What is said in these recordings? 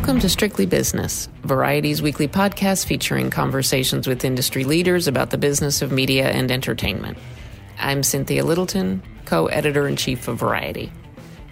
Welcome to Strictly Business, Variety's weekly podcast featuring conversations with industry leaders about the business of media and entertainment. I'm Cynthia Littleton, co editor in chief of Variety.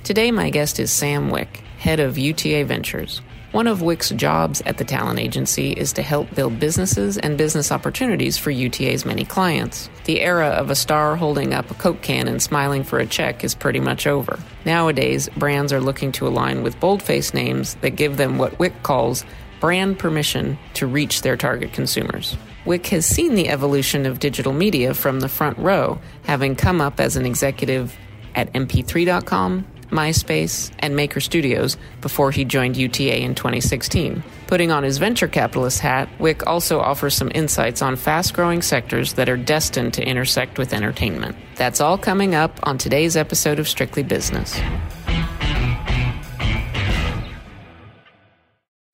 Today, my guest is Sam Wick, head of UTA Ventures. One of Wick's jobs at the talent agency is to help build businesses and business opportunities for UTA's many clients. The era of a star holding up a Coke can and smiling for a check is pretty much over. Nowadays, brands are looking to align with bold-faced names that give them what Wick calls brand permission to reach their target consumers. Wick has seen the evolution of digital media from the front row, having come up as an executive at mp3.com, MySpace, and Maker Studios before he joined UTA in 2016. Putting on his venture capitalist hat, Wick also offers some insights on fast growing sectors that are destined to intersect with entertainment. That's all coming up on today's episode of Strictly Business.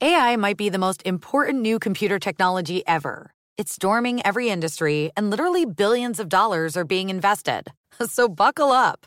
AI might be the most important new computer technology ever. It's storming every industry, and literally billions of dollars are being invested. So buckle up.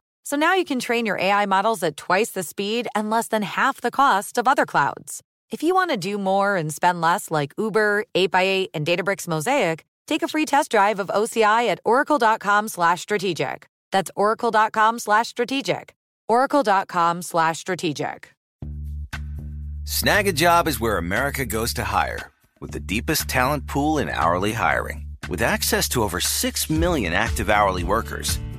So now you can train your AI models at twice the speed and less than half the cost of other clouds. If you want to do more and spend less like Uber, 8x8, and Databricks Mosaic, take a free test drive of OCI at oracle.com slash strategic. That's oracle.com slash strategic. oracle.com slash strategic. Snagajob is where America goes to hire, with the deepest talent pool in hourly hiring. With access to over 6 million active hourly workers,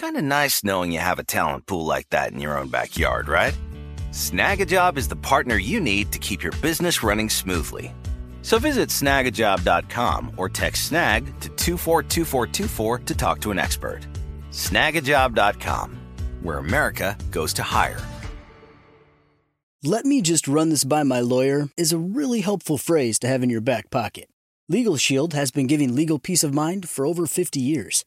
Kind of nice knowing you have a talent pool like that in your own backyard, right? Snagajob is the partner you need to keep your business running smoothly. So visit snagajob.com or text snag to 242424 to talk to an expert. Snagajob.com, where America goes to hire. Let me just run this by my lawyer is a really helpful phrase to have in your back pocket. Legal Shield has been giving legal peace of mind for over 50 years.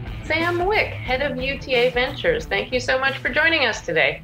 Sam Wick, head of UTA Ventures. Thank you so much for joining us today.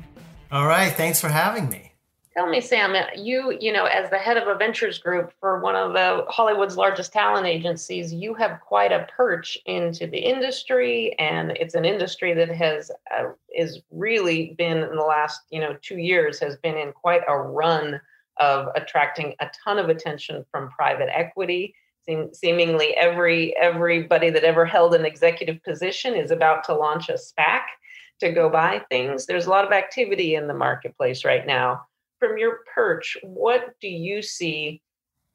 All right, thanks for having me. Tell me, Sam, you, you know, as the head of a ventures group for one of the Hollywood's largest talent agencies, you have quite a perch into the industry, and it's an industry that has uh, is really been in the last, you know, two years has been in quite a run of attracting a ton of attention from private equity Seem, seemingly every everybody that ever held an executive position is about to launch a SPAC to go buy things. There's a lot of activity in the marketplace right now. From your perch, what do you see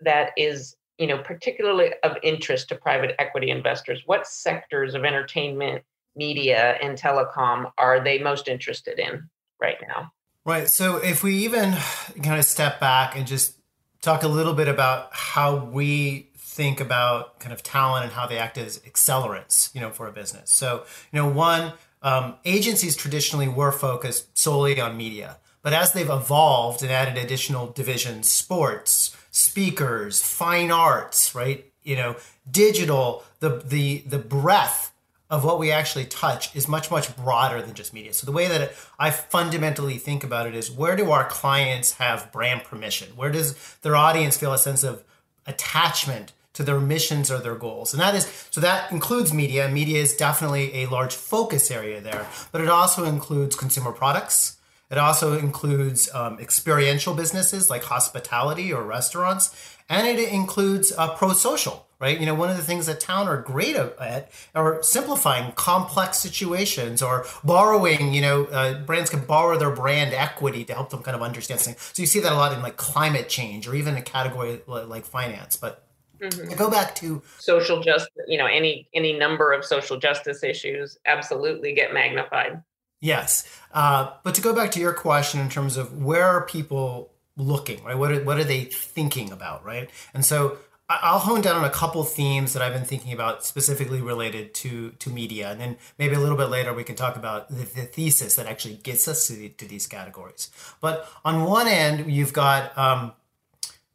that is you know particularly of interest to private equity investors? What sectors of entertainment, media, and telecom are they most interested in right now? Right. So if we even kind of step back and just talk a little bit about how we think about kind of talent and how they act as accelerants, you know, for a business. So, you know, one, um, agencies traditionally were focused solely on media, but as they've evolved and added additional divisions, sports, speakers, fine arts, right? You know, digital, the the the breadth of what we actually touch is much much broader than just media so the way that i fundamentally think about it is where do our clients have brand permission where does their audience feel a sense of attachment to their missions or their goals and that is so that includes media media is definitely a large focus area there but it also includes consumer products it also includes um, experiential businesses like hospitality or restaurants and it includes uh, pro social right? You know, one of the things that town are great at are simplifying complex situations or borrowing, you know, uh, brands can borrow their brand equity to help them kind of understand things. So you see that a lot in like climate change or even a category like finance. But mm-hmm. to go back to social justice, you know, any any number of social justice issues absolutely get magnified. Yes. Uh, but to go back to your question in terms of where are people looking, right? What are, what are they thinking about, right? And so I'll hone down on a couple themes that I've been thinking about specifically related to to media, and then maybe a little bit later we can talk about the, the thesis that actually gets us to, the, to, these categories. But on one end, you've got um,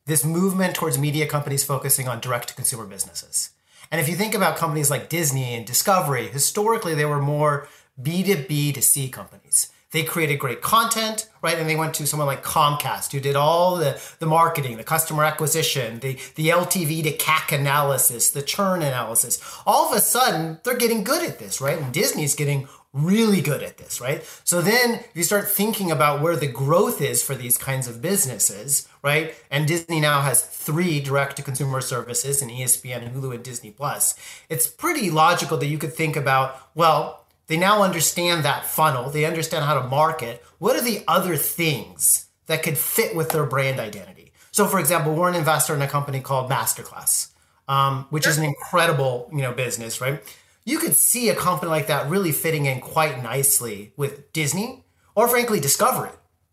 this movement towards media companies focusing on direct to consumer businesses. And if you think about companies like Disney and Discovery, historically they were more B to B to C companies they created great content, right? And they went to someone like Comcast who did all the, the marketing, the customer acquisition, the, the LTV to CAC analysis, the churn analysis. All of a sudden, they're getting good at this, right? And Disney's getting really good at this, right? So then you start thinking about where the growth is for these kinds of businesses, right? And Disney now has three direct to consumer services in ESPN and Hulu and Disney Plus. It's pretty logical that you could think about, well, they now understand that funnel. They understand how to market. What are the other things that could fit with their brand identity? So, for example, we're an investor in a company called Masterclass, um, which is an incredible, you know, business, right? You could see a company like that really fitting in quite nicely with Disney or, frankly, Discovery,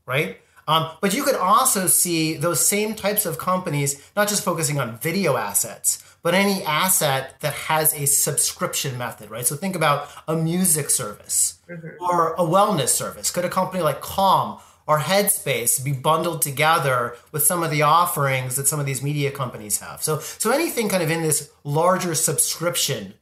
right? Um, but you could also see those same types of companies not just focusing on video assets, but any asset that has a subscription method, right? So think about a music service mm-hmm. or a wellness service. Could a company like Calm or Headspace be bundled together with some of the offerings that some of these media companies have? So, so anything kind of in this larger subscription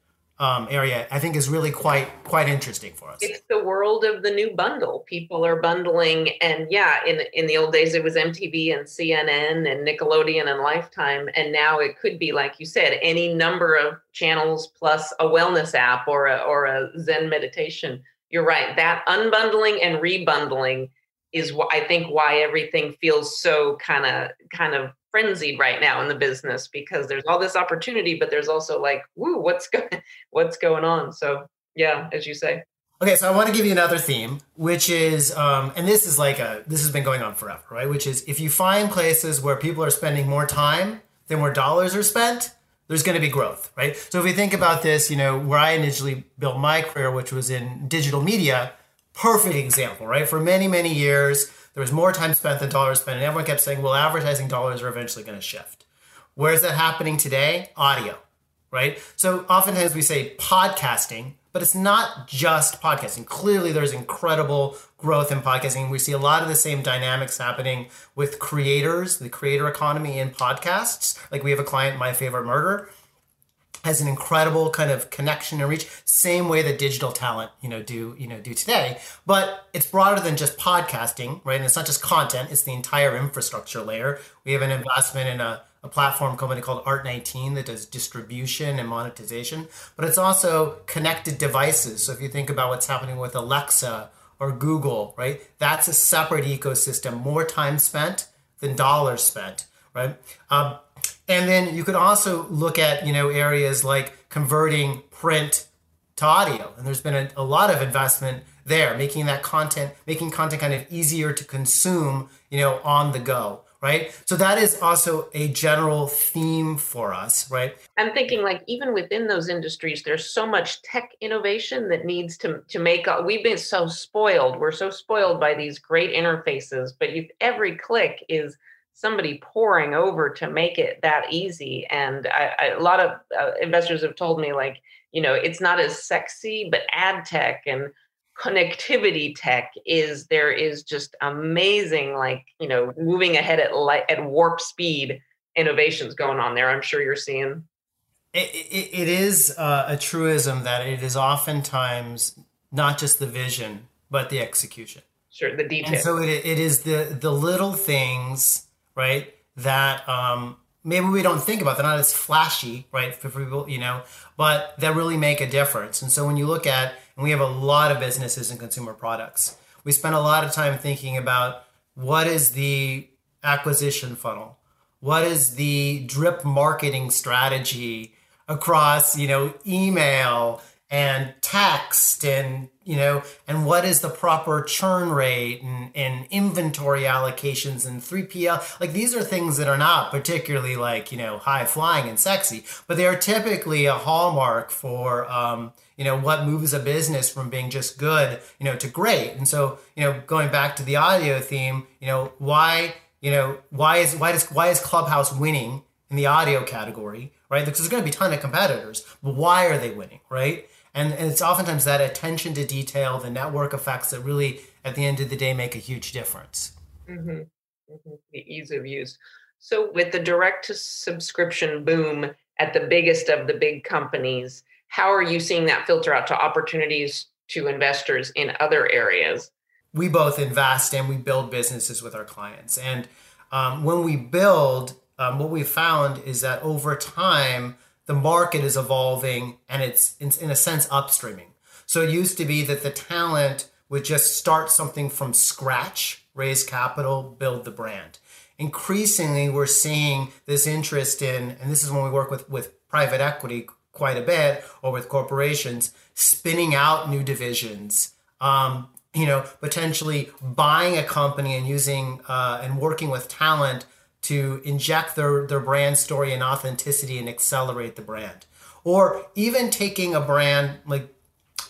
um, area, I think is really quite quite interesting for us. It's the world of the new bundle. People are bundling, and yeah, in in the old days it was MTV and CNN and Nickelodeon and Lifetime, and now it could be like you said, any number of channels plus a wellness app or a or a Zen meditation. You're right. That unbundling and rebundling is what I think why everything feels so kind of kind of frenzied right now in the business because there's all this opportunity, but there's also like, woo, what's going what's going on? So yeah, as you say. Okay, so I want to give you another theme, which is, um, and this is like a this has been going on forever, right? Which is if you find places where people are spending more time than where dollars are spent, there's going to be growth, right? So if we think about this, you know, where I initially built my career, which was in digital media, perfect example, right? For many many years, there was more time spent than dollars spent, and everyone kept saying, well, advertising dollars are eventually going to shift. Where is that happening today? Audio, right? So oftentimes we say podcasting, but it's not just podcasting. Clearly, there's incredible growth in podcasting. We see a lot of the same dynamics happening with creators, the creator economy in podcasts. Like we have a client, My Favorite Murder, has an incredible kind of connection and reach same way that digital talent you know do you know do today. But it's broader than just podcasting right? And it's not just content it's the entire infrastructure layer. We have an investment in a, a platform company called art19 that does distribution and monetization but it's also connected devices. So if you think about what's happening with alexa or google right? That's a separate ecosystem more time spent than dollars spent right? Um, and then you could also look at, you know, areas like converting print to audio. And there's been a, a, lot of investment there, making that content, making content kind of easier to consume, you know, on the go. Right. So that is also a general theme for us, right? I'm thinking like even within those industries, there's so much tech innovation that needs to to make we've been so spoiled. We're so spoiled by these great interfaces, but you, every click is somebody poring over to make it that easy. And I, I, a lot of uh, investors have told me, like, you know, it's not as sexy, but ad tech and connectivity tech is there is just amazing, like, you know, moving ahead at light at warp speed innovations going on there. I'm sure you're seeing. it, it, it is uh, a truism that it is oftentimes not just the vision, but the execution. Sure, the details. And so it, it is the the little things, right, that um, maybe we don't think about. They're not as flashy, right, for people, you know, but that really make a difference. And so when you look at, and we have a lot of businesses and consumer products, we spend a lot of time thinking about what is the acquisition funnel, what is the drip marketing strategy across, you know, email and text and you know and what is the proper churn rate and, and inventory allocations and 3pl like these are things that are not particularly like you know high flying and sexy but they are typically a hallmark for um, you know what moves a business from being just good you know to great. And so you know going back to the audio theme you know why you know why is why does why is clubhouse winning in the audio category right? Because there's going to be a ton of competitors but why are they winning right and, and it's oftentimes that attention to detail, the network effects that really, at the end of the day, make a huge difference. Mm-hmm. Mm-hmm. The ease of use. So, with the direct to subscription boom at the biggest of the big companies, how are you seeing that filter out to opportunities to investors in other areas? We both invest and we build businesses with our clients. And um, when we build, um, what we found is that over time, the market is evolving and it's in, a sense upstreaming. So it used to be that the talent would just start something from scratch, raise capital, build the brand. Increasingly, we're seeing this interest in, and this is when we work with, with private equity quite a bit or with corporations, spinning out new divisions, um, you know, potentially buying a company and using uh, and working with talent to inject their, their brand story and authenticity and accelerate the brand. Or even taking a brand, like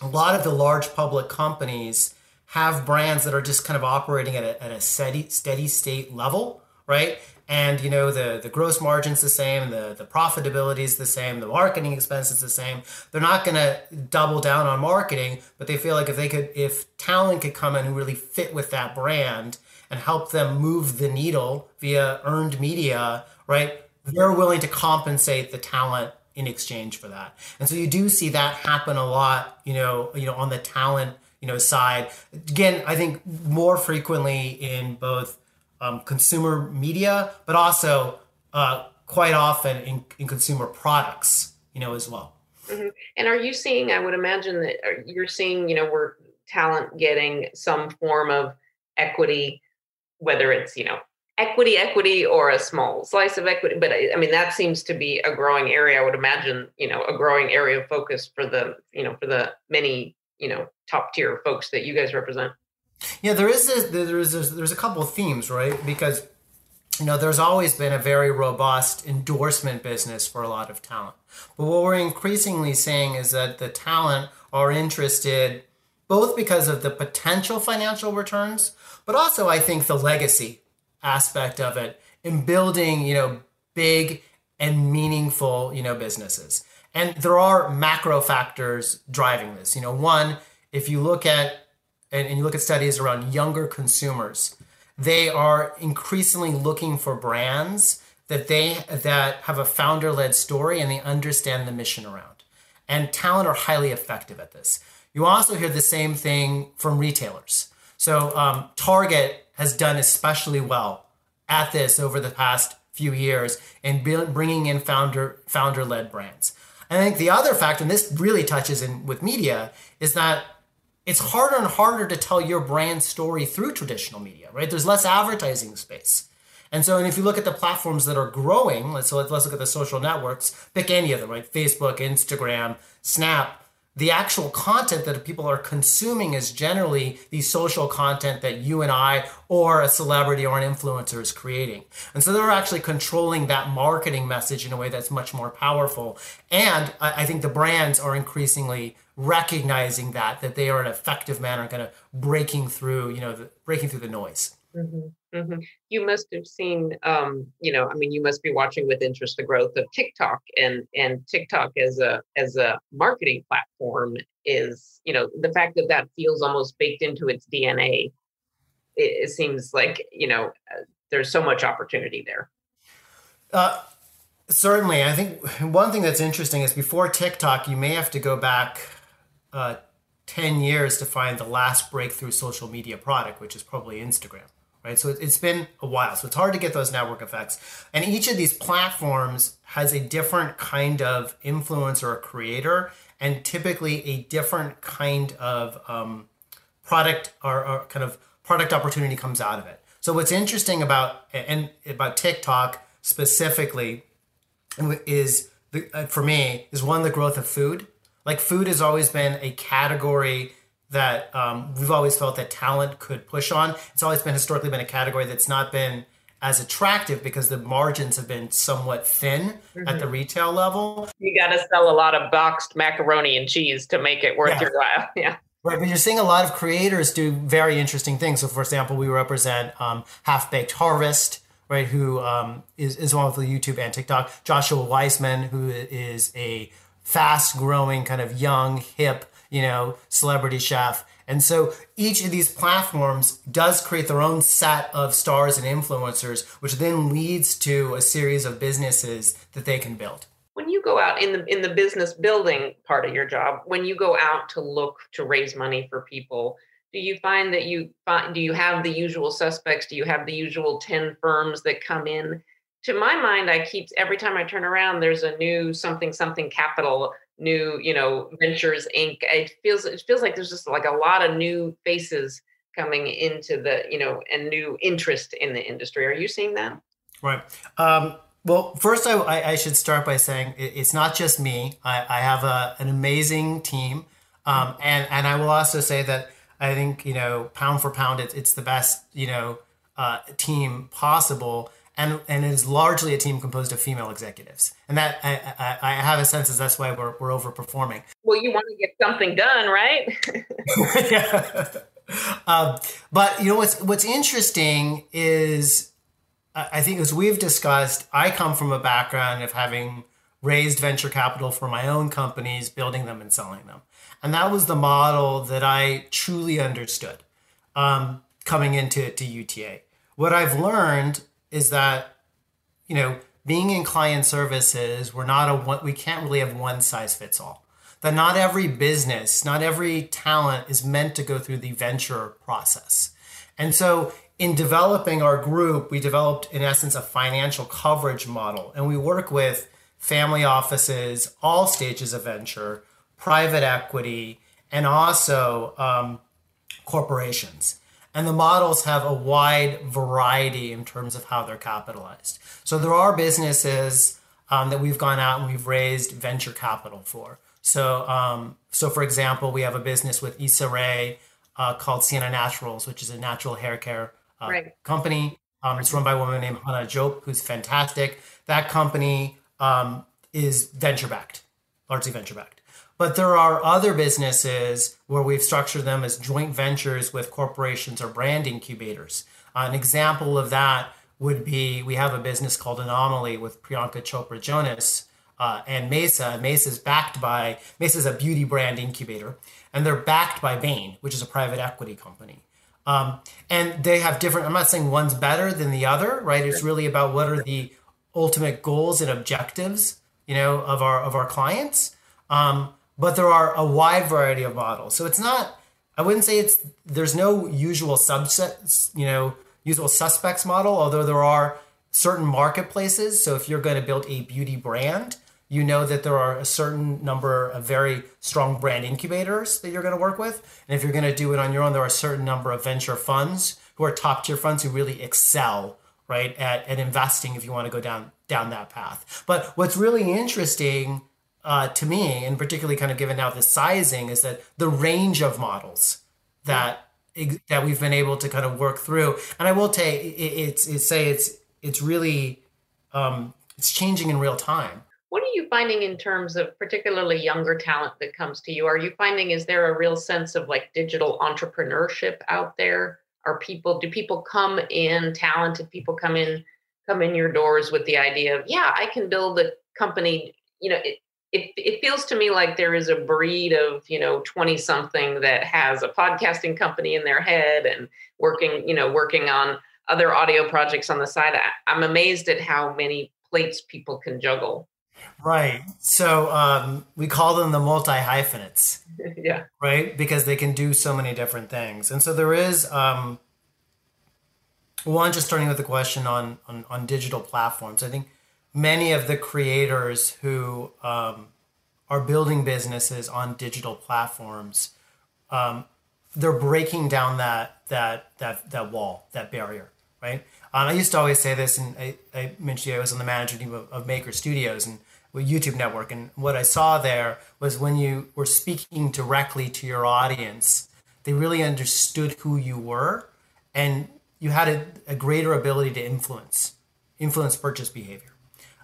a lot of the large public companies have brands that are just kind of operating at a, at a steady, steady state level, right? And you know the the gross margin's the same, the the profitability is the same, the marketing expense is the same. They're not going to double down on marketing, but they feel like if they could, if talent could come in who really fit with that brand and help them move the needle via earned media, right? They're willing to compensate the talent in exchange for that. And so you do see that happen a lot, you know, you know, on the talent, you know, side. Again, I think more frequently in both um, consumer media, but also uh, quite often in, in consumer products, you know, as well. Mm-hmm. And are you seeing? I would imagine that you're seeing, you know, where talent getting some form of equity whether it's you know equity equity or a small slice of equity but I, I, mean that seems to be a growing area. I would imagine you know a growing area of focus for the you know for the many you know top tier folks that you guys represent. Yeah there is a, there's a, there's a couple of themes right? Because you know there's always been a very robust endorsement business for a lot of talent. But what we're increasingly seeing is that the talent are interested both because of the potential financial returns but also I think the legacy aspect of it in building, you know, big and meaningful, you know, businesses. And there are macro factors driving this. You know, one, if you look at and, and you look at studies around younger consumers, they are increasingly looking for brands that they that have a founder-led story and they understand the mission around. And talent are highly effective at this. You also hear the same thing from retailers. So um, Target has done especially well at this over the past few years in bringing in founder founder led brands. I think the other factor, and this really touches in with media, is that it's harder and harder to tell your brand story through traditional media, right? There's less advertising space. And so, and if you look at the platforms that are growing, let's so let's, let's look at the social networks. Pick any of them, right? Facebook, Instagram, Snap the actual content that people are consuming is generally the social content that you and I or a celebrity or an influencer is creating. And so they're actually controlling that marketing message in a way that's much more powerful. And I think the brands are increasingly recognizing that, that they are an effective manner kind of breaking through, you know, the, breaking through the noise. Mm-hmm. Mm-hmm. You must have seen, um, you know, I mean, you must be watching with interest the growth of TikTok, and and TikTok as a as a marketing platform is, you know, the fact that that feels almost baked into its DNA. It, it seems like you know uh, there's so much opportunity there. Uh, Certainly. I think one thing that's interesting is before TikTok, you may have to go back uh, 10 years to find the last breakthrough social media product, which is probably Instagram, right? So it's been a while. So it's hard to get those network effects. And each of these platforms has a different kind of influencer or creator, and typically a different kind of um, product or, or kind of product opportunity comes out of it. So what's interesting about and about TikTok specifically is the, uh, for me is one the growth of food. Like food has always been a category that um, we've always felt that talent could push on. It's always been historically been a category that's not been as attractive because the margins have been somewhat thin mm-hmm. at the retail level. You got to sell a lot of boxed macaroni and cheese to make it worth yeah. your while. Yeah. Right, but you're seeing a lot of creators do very interesting things. So, for example, we represent um, Half Baked Harvest, right, who um, is is one with the YouTube and TikTok. Joshua Weissman, who is a fast growing, kind of young, hip, you know, celebrity chef. And so each of these platforms does create their own set of stars and influencers, which then leads to a series of businesses that they can build. When you go out in the in the business building part of your job when you go out to look to raise money for people do you find that you find do you have the usual suspects? Do you have the usual 10 firms that come in to my mind i keep every time i turn around there's a new something something capital new you know ventures inc it feels it feels like there's just like a lot of new faces coming into the you know and new interest in the industry are you seeing that right um, well, first, I, I, should start by saying it's not just me. I, I have a, an amazing team. Um, and, and I will also say that I think, you know, pound for pound, it's, it's the best, you know, uh, team possible. And, and it is largely a team composed of female executives. And that I, I, I have a sense is that's why we're, we're overperforming. Well, you want to get something done, right? yeah. Um, but, you know, what's, what's interesting is I think as we've discussed, I come from a background of having raised venture capital for my own companies, building them and selling them. And that was the model that I truly understood um, coming into to UTA. What I've learned is that, you know, being in client services, we're not a we can't really have one size fits all. That not every business, not every talent is meant to go through the venture process. And so in developing our group, we developed, in essence, a financial coverage model. And we work with family offices, all stages of venture, private equity, and also um, corporations. And the models have a wide variety in terms of how they're capitalized. So there are businesses um, that we've gone out and we've raised venture capital for. So, um, so for example, we have a business with Issa Rae uh, called Sienna Naturals, which is a natural hair care uh, right. company. Um, it's run by a woman named Hannah Diop, who's fantastic. That company um, is venture backed, largely venture backed. But there are other businesses where we've structured them as joint ventures with corporations or brand incubators. Uh, an example of that would be we have a business called Anomaly with Priyanka Chopra Jonas uh, and Maesa. Maesa is backed by Maesa is a beauty brand incubator, and they're backed by Bain, which is a private equity company. Um, and they have different, I'm not saying one's better than the other, right? It's really about what are the ultimate goals and objectives, you know, of our, of our clients. Um, but there are a wide variety of models. So it's not, I wouldn't say it's, there's no usual subsets, you know, usual suspects model, although there are certain marketplaces. So if you're going to build a beauty brand, you know that there are a certain number of very strong brand incubators that you're going to work with. And if you're going to do it on your own, there are a certain number of venture funds who are top tier funds who really excel right at, at investing if you want to go down down that path. But what's really interesting uh, to me, and particularly kind of given now the sizing, is that the range of models that that we've been able to kind of work through. And I will say it's, it's say it's it's really um, it's changing in real time what are you finding in terms of particularly younger talent that comes to you? Are you finding is there a real sense of like digital entrepreneurship out there? Are people do people come in talented people come in come in your doors with the idea of yeah I can build a company you know it, it, it feels to me like there is a breed of you know 20 something that has a podcasting company in their head and working you know working on other audio projects on the side i'm amazed at how many plates people can juggle. Right. So um, we call them the multi hyphenates. yeah. Right, because they can do so many different things, and so there is um, one. Just starting with the question on on, on digital platforms, I think many of the creators who um, are building businesses on digital platforms, um, they're breaking down that that that that wall, that barrier, right? Um, I used to always say this, and I, I mentioned I was on the management team of, of Maker Studios and YouTube Network, and what I saw there was when you were speaking directly to your audience, they really understood who you were, and you had a, a greater ability to influence influence purchase behavior.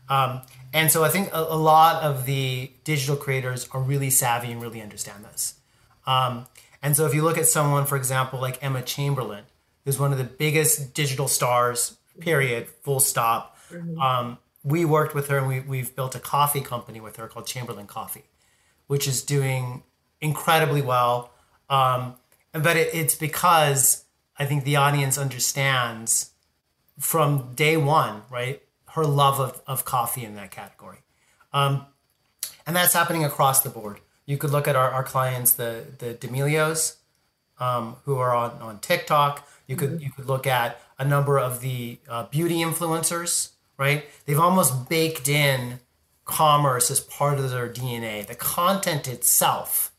Um, and so I think a, a, lot of the digital creators are really savvy and really understand this. Um, and so if you look at someone, for example, like Emma Chamberlain, who's one of the biggest digital stars, period, full stop. Mm-hmm. Um, we worked with her and we, we've built a coffee company with her called Chamberlain Coffee, which is doing incredibly well. Um, but it, it's because I think the audience understands from day one, right? Her love of, of coffee in that category. Um, and that's happening across the board. You could look at our, our clients, the the D'Amelios, um, who are on, on TikTok. You could mm-hmm. you could look at a number of the uh, beauty influencers, right? They've almost baked in commerce as part of their DNA. The content itself,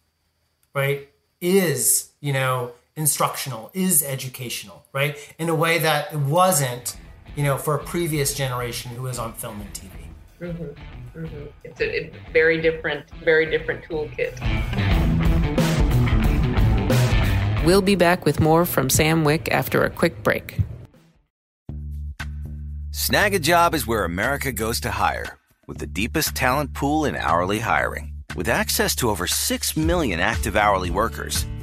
right, is you know instructional, is educational, right, in a way that it wasn't you know, for a previous generation who was on film and TV. Mm-hmm. Mm-hmm. It's a, a very different, very different toolkit. We'll be back with more from Sam Wick after a quick break. Snagajob is where America goes to hire, with the deepest talent pool in hourly hiring. With access to over 6 million active hourly workers,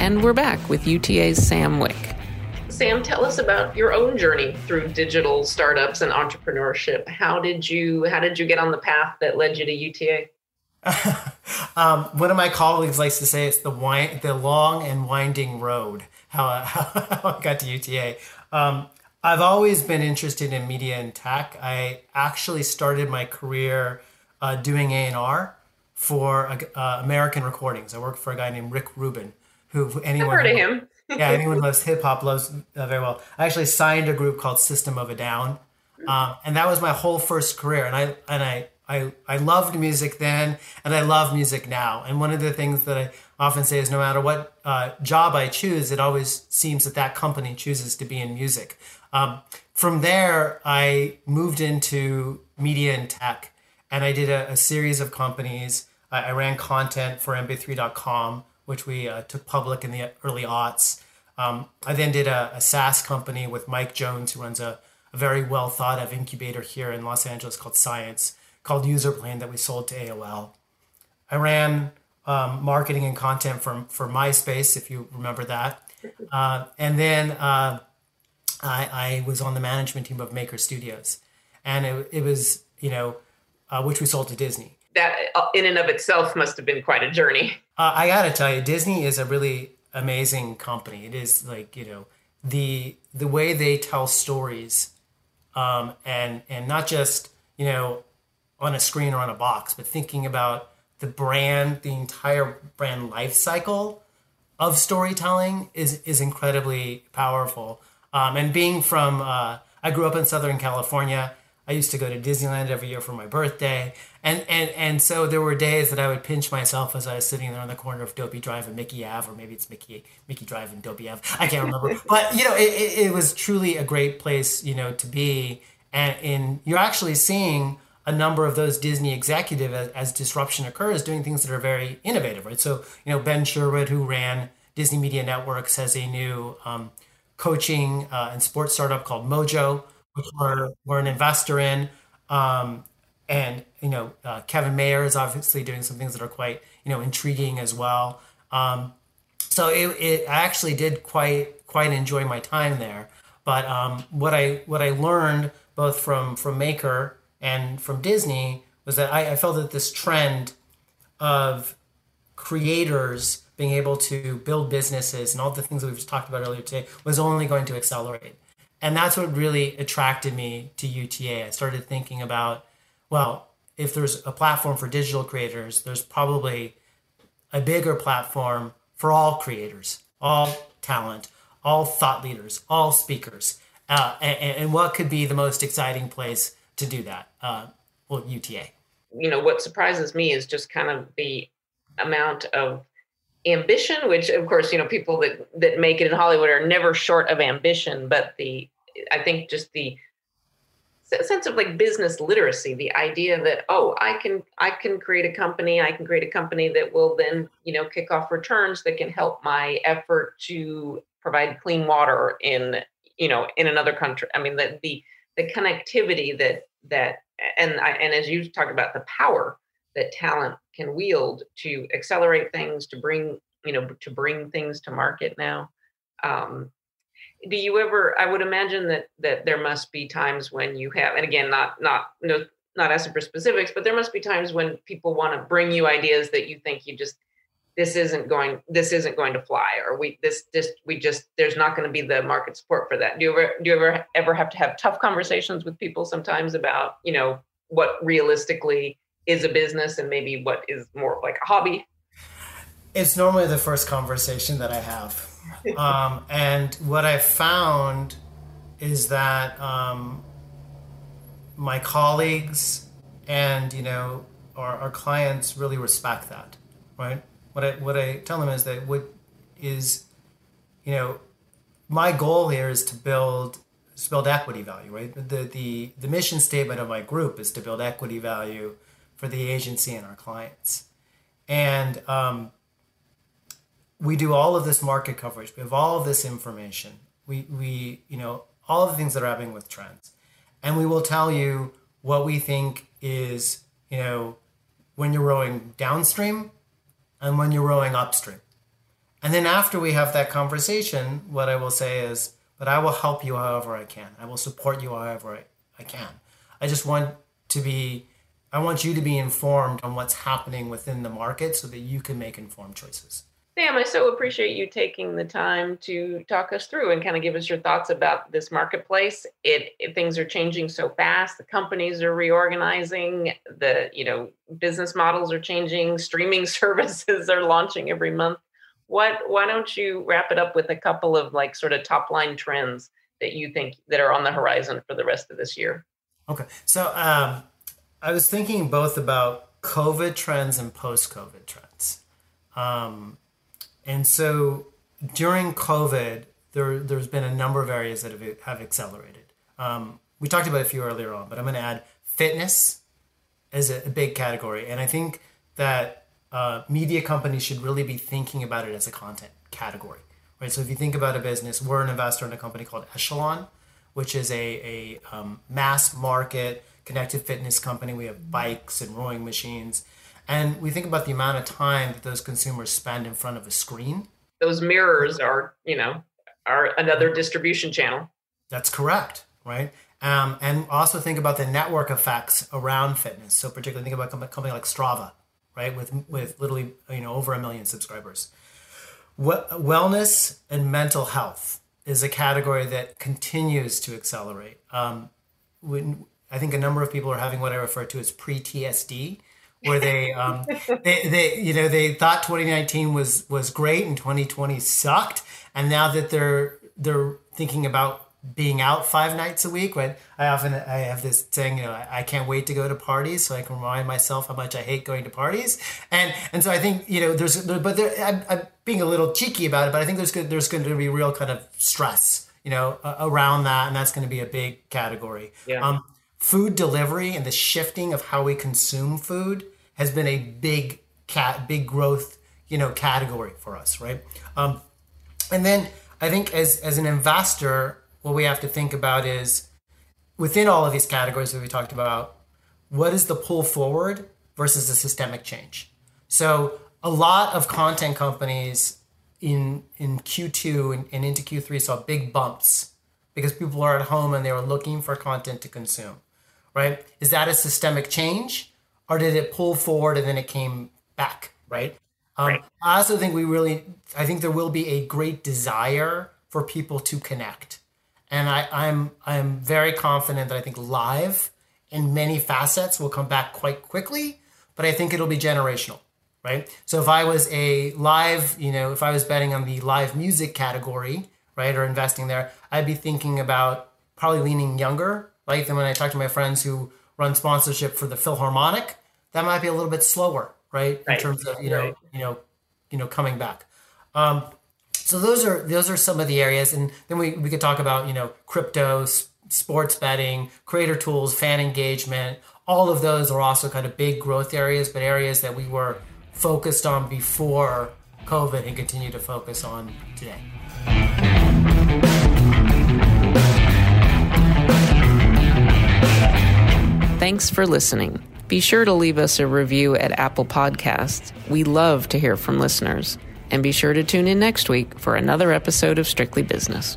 And we're back with UTA's Sam Wick. Sam, tell us about your own journey through digital startups and entrepreneurship. How did you how did you get on the path that led you to UTA? um, one of my colleagues likes to say it's the wind, the long and winding road. How, I, how I got to UTA. Um, I've always been interested in media and tech. I actually started my career uh, doing A and R for uh, American Recordings. I worked for a guy named Rick Rubin, who anyone I've heard of him. yeah, anyone loves hip hop loves uh, very well. I actually signed a group called System of a Down, um, and that was my whole first career. And I and I I, I loved music then and I love music now. And one of the things that I often say is no matter what uh, job I choose, it always seems that that company chooses to be in music. Um, from there, I moved into media and tech and I did a, a series of companies. I, I, ran content for mp3.com, which we uh, took public in the early aughts. Um, I then did a, a, SaaS company with Mike Jones, who runs a, a very well thought of incubator here in Los Angeles called Science called Userplane that we sold to AOL. I ran um, marketing and content for, for MySpace, if you remember that. Uh, and then uh, I, I, was on the management team of Maker Studios. And it, it was, you know, uh, which we sold to Disney. That uh, in and of itself must have been quite a journey. Uh, I got to tell you, Disney is a really amazing company. It is like, you know, the the way they tell stories um, and and not just you know on a screen or on a box, but thinking about the brand, the entire brand life cycle of storytelling is is incredibly powerful. Um, and being from, uh, I grew up in Southern California. I used to go to Disneyland every year for my birthday, and and and so there were days that I would pinch myself as I was sitting there on the corner of Dopey Drive and Mickey Ave, or maybe it's Mickey Mickey Drive and Dopey Ave. I can't remember, but you know, it, it, was truly a great place, you know, to be. And in you're actually seeing a number of those Disney executives as, as, disruption occurs, doing things that are very innovative, right? So, you know, Ben Sherwood, who ran Disney Media Networks, has a new um, coaching uh, and sports startup called Mojo, which we're, we're an investor in. Um, and, you know, uh, Kevin Mayer is obviously doing some things that are quite, you know, intriguing as well. Um, so it, it, I actually did quite, quite enjoy my time there. But um, what I, what I learned both from, from Maker and from Disney was that I, I felt that this trend of creators being able to build businesses and all the things that we've just talked about earlier today was only going to accelerate. And that's what really attracted me to UTA. I started thinking about, well, if there's a platform for digital creators, there's probably a bigger platform for all creators, all talent, all thought leaders, all speakers. Uh, and, and, what could be the most exciting place to do that. Uh, well, UTA. You know, what surprises me is just kind of the amount of ambition, which of course, you know, people that that make it in Hollywood are never short of ambition, but the I think just the sense of like business literacy the idea that oh i can i can create a company i can create a company that will then you know kick off returns that can help my effort to provide clean water in you know in another country. I mean the the the connectivity that that and I, and as you talk about the power that talent can wield to accelerate things to bring you know to bring things to market now. Um, do you ever i would imagine that that there must be times when you have and again not not no not asking for specifics but there must be times when people want to bring you ideas that you think you just this isn't going this isn't going to fly or we this just we just there's not going to be the market support for that. Do you ever do you ever ever have to have tough conversations with people sometimes about you know what realistically is a business and maybe what is more like a hobby. It's normally the first conversation that i have. Um, and what i found is that um, my colleagues and you know our, our clients really respect that right? What I what I tell them is that what is, you know, my goal here is to build to build equity value, right? The the the mission statement of my group is to build equity value for the agency and our clients, and um, we do all of this market coverage. We have all of this information. We we you know all of the things that are happening with trends, and we will tell you what we think is you know when you're rowing downstream and when you're rowing upstream. And then after we have that conversation, what I will say is, but I will help you however I can. I will support you however I, I can. I just want to be I want you to be informed on what's happening within the market so that you can make informed choices. Sam, I so appreciate you taking the time to talk us through and kind of give us your thoughts about this marketplace. It, it, things are changing so fast. The companies are reorganizing. The you know business models are changing. Streaming services are launching every month. What? Why don't you wrap it up with a couple of like sort of top line trends that you think that are on the horizon for the rest of this year? Okay, so um, I was thinking both about COVID trends and post COVID trends. Um, and so during COVID, there, there's been a number of areas that have, have accelerated. Um, we talked about a few earlier on, but I'm going to add fitness as a, a, big category. And I think that uh, media companies should really be thinking about it as a content category, right? So if you think about a business, we're an investor in a company called Echelon, which is a, a um, mass market connected fitness company. We have bikes and rowing machines. And we think about the amount of time that those consumers spend in front of a screen. Those mirrors are, you know, are another distribution channel. That's correct, right? Um, and also think about the network effects around fitness. So particularly think about a company like Strava, right, with with literally you know over a million subscribers. Wellness and mental health is a category that continues to accelerate. Um, when I think a number of people are having what I refer to as pre-TSD, where they, um, they, they, you know, they thought 2019 was was great and 2020 sucked, and now that they're they're thinking about being out five nights a week. Right? I often I have this saying, you know, I, I can't wait to go to parties, so I can remind myself how much I hate going to parties, and and so I think you know, there's but there, I'm, I'm being a little cheeky about it, but I think there's there's going to be real kind of stress, you know, around that, and that's going to be a big category. Yeah. Um, food delivery and the shifting of how we consume food has been a big cat big growth you know category for us right? Um, and then i think as as an investor what we have to think about is within all of these categories that we talked about what is the pull forward versus the systemic change? So a lot of content companies in in q2 and, and into q3 saw big bumps because people are at home and they were looking for content to consume right? Is that a systemic change or did it pull forward and then it came back, right? Um, right. I also think we really, I think there will be a great desire for people to connect. And I, I'm, I'm very confident that I think live in many facets will come back quite quickly, but I think it'll be generational, right? So if I was a live, you know, if I was betting on the live music category, right, or investing there, I'd be thinking about probably leaning younger like then when I talk to my friends who run sponsorship for the Philharmonic, that might be a little bit slower, right? right. In terms of you know, right. you know, you know, coming back. Um, so those are those are some of the areas, and then we we could talk about you know crypto, sports betting, creator tools, fan engagement. All of those are also kind of big growth areas, but areas that we were focused on before COVID and continue to focus on today. Thanks for listening. Be sure to leave us a review at Apple Podcasts. We love to hear from listeners. And be sure to tune in next week for another episode of Strictly Business.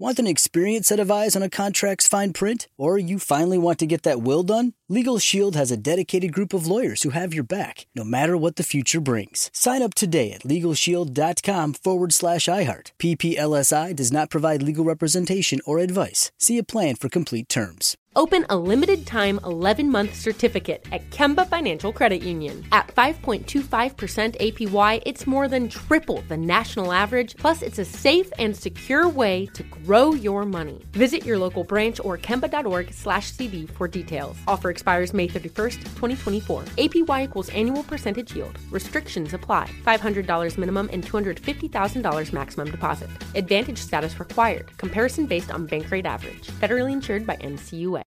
Want an experienced set of eyes on a contract's fine print? Or you finally want to get that will done? Legal Shield has a dedicated group of lawyers who have your back, no matter what the future brings. Sign up today at LegalShield.com forward slash iHeart. PPLSI does not provide legal representation or advice. See a plan for complete terms. Open a limited time 11 month certificate at Kemba Financial Credit Union. At 5.25% APY, it's more than triple the national average, plus, it's a safe and secure way to grow your money. Visit your local branch or kemba.org slash CD for details. Offer expires May 31st, 2024. APY equals annual percentage yield. Restrictions apply. $500 minimum and $250,000 maximum deposit. Advantage status required. Comparison based on bank rate average. Federally insured by NCUA.